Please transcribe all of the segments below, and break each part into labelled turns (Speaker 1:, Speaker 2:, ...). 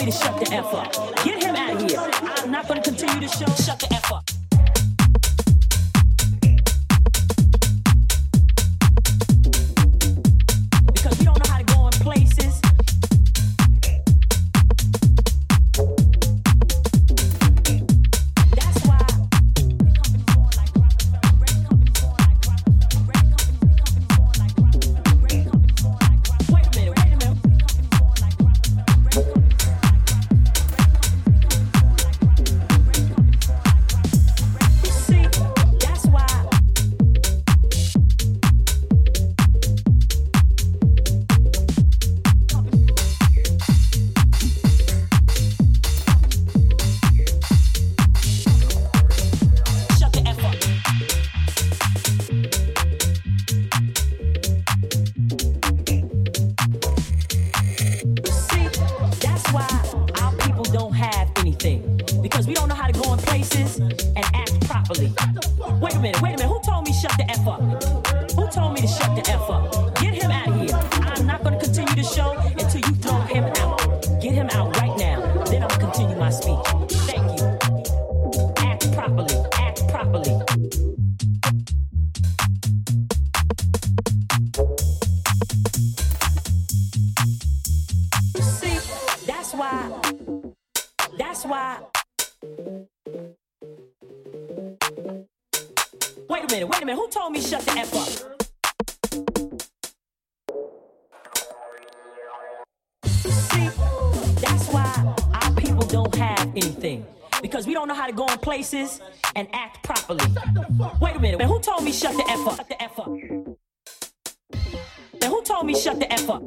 Speaker 1: me to shut the F up. Get him out of here. I'm not going to continue the show. Shut the F up. See, that's why. That's why. Wait a minute, wait a minute. Who told me shut the F up? See, that's why our people don't have anything. Because we don't know how to go in places and act properly. Wait a minute, who told me shut the F up? Shut the F up. Who told me shut the F up?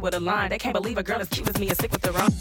Speaker 2: with a line. They can't believe a girl as cute as me is sick with the wrong.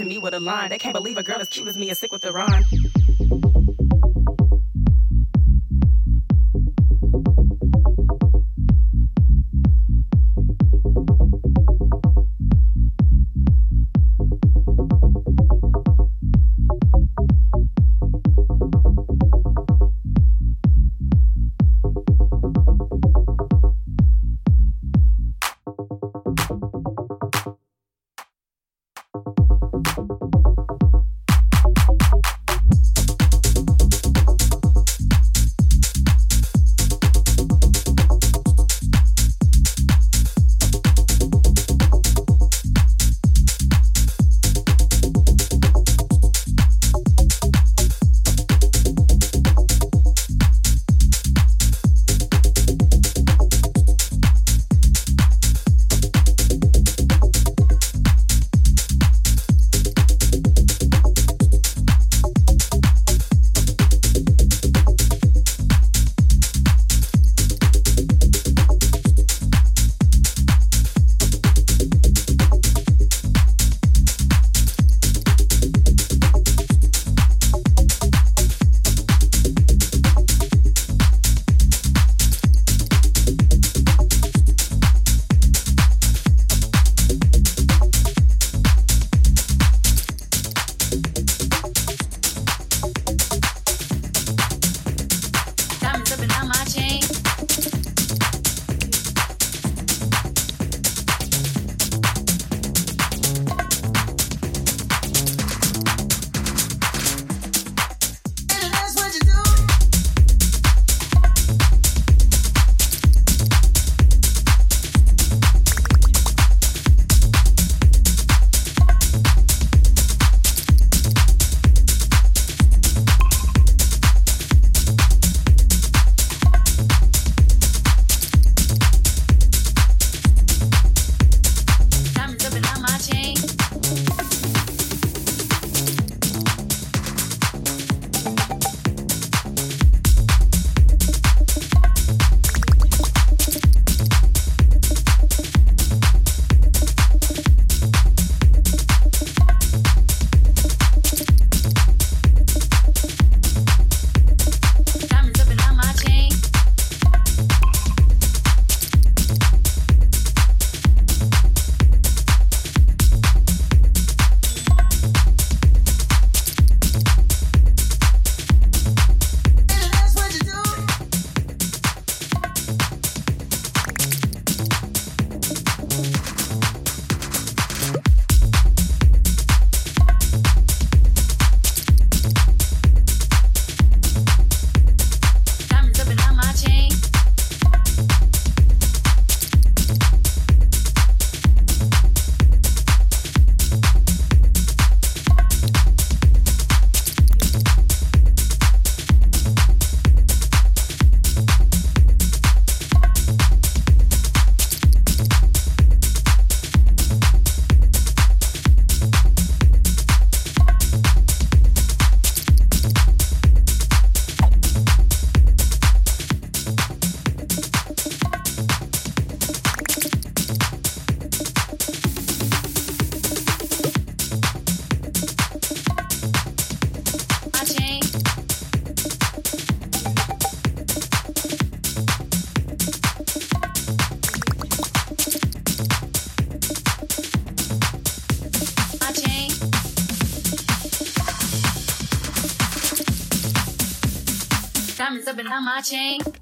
Speaker 2: To me with a line. They can't believe a girl as cute as me is sick with the rhyme.
Speaker 3: My chain. Eh?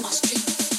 Speaker 4: my street.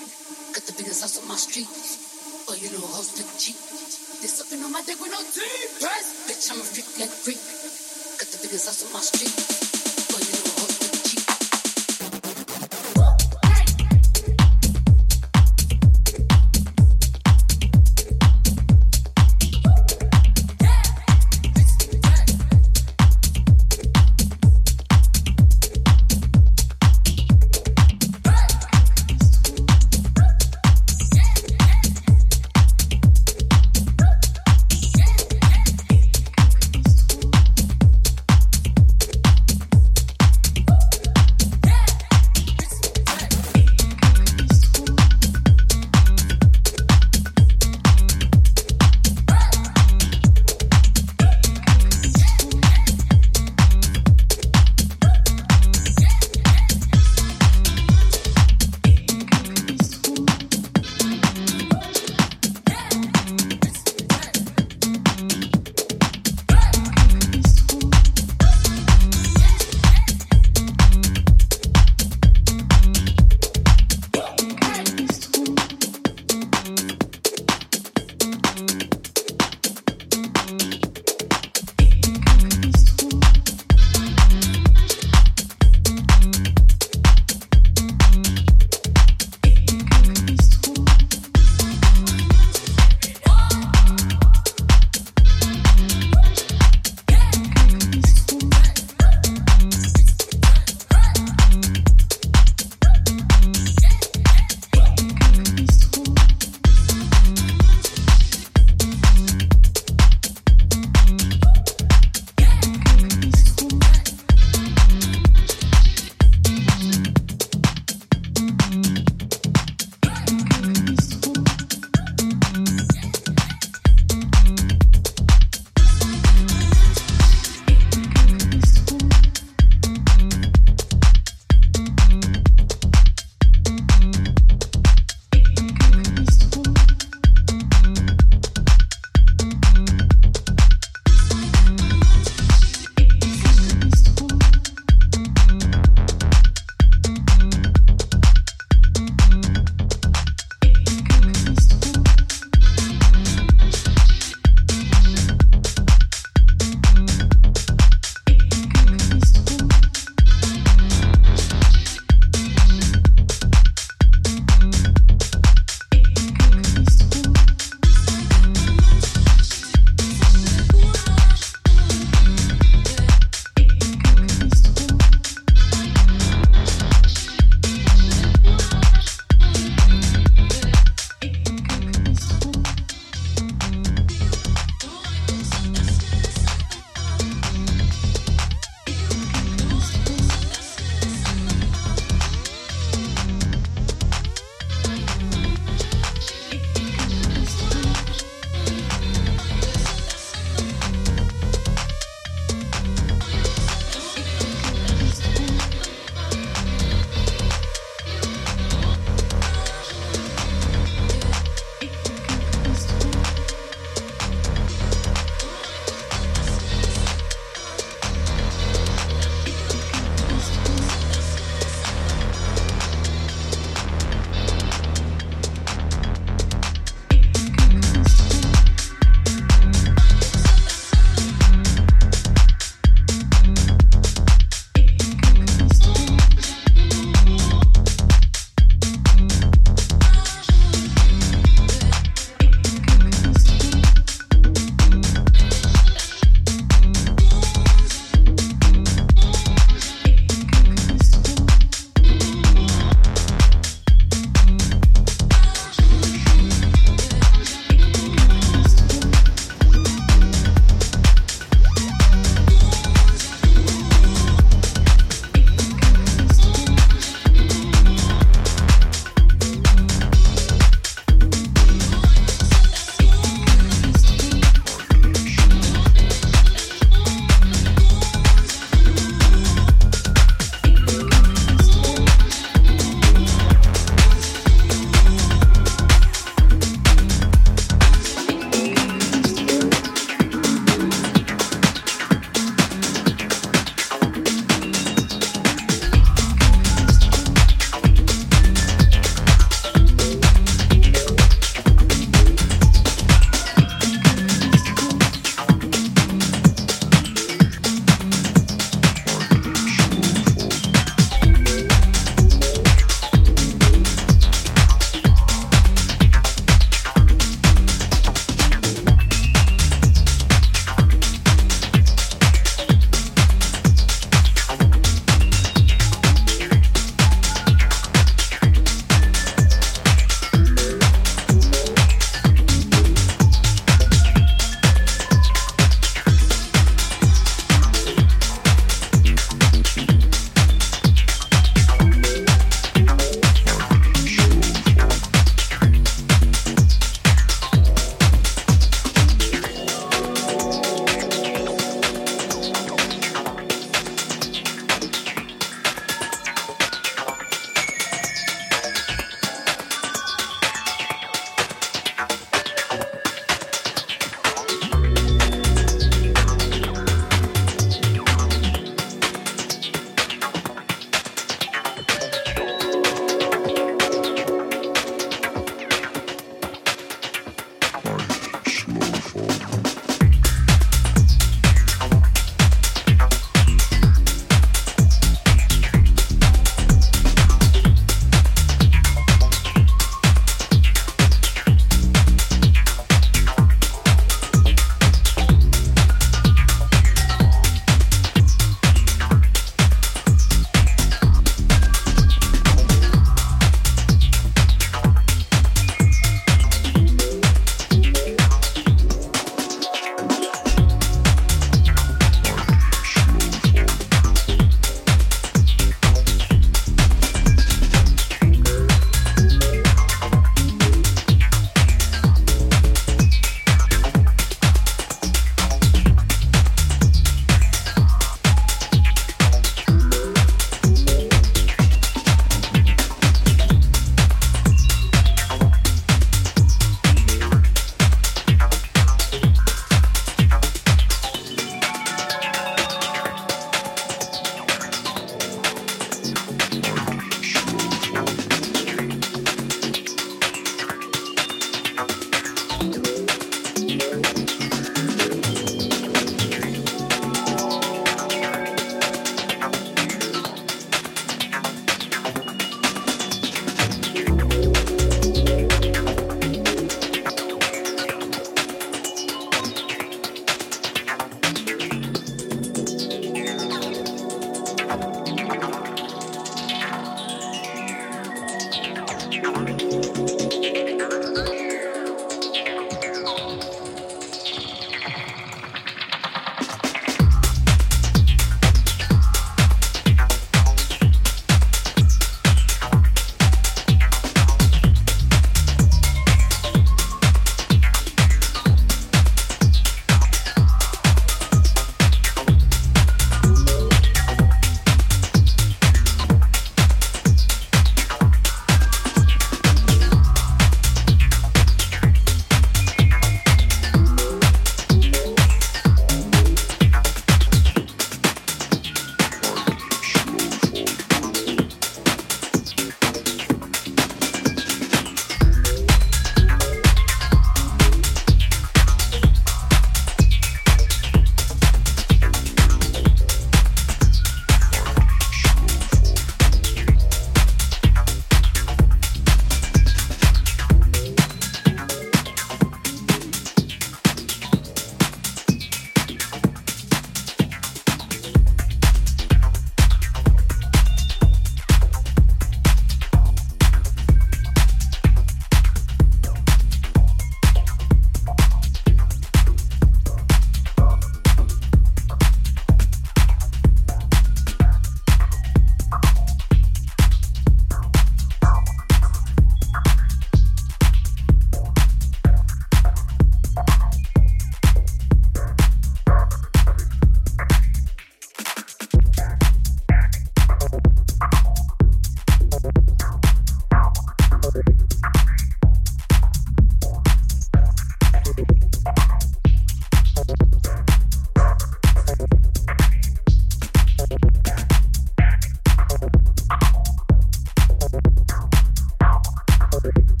Speaker 4: You.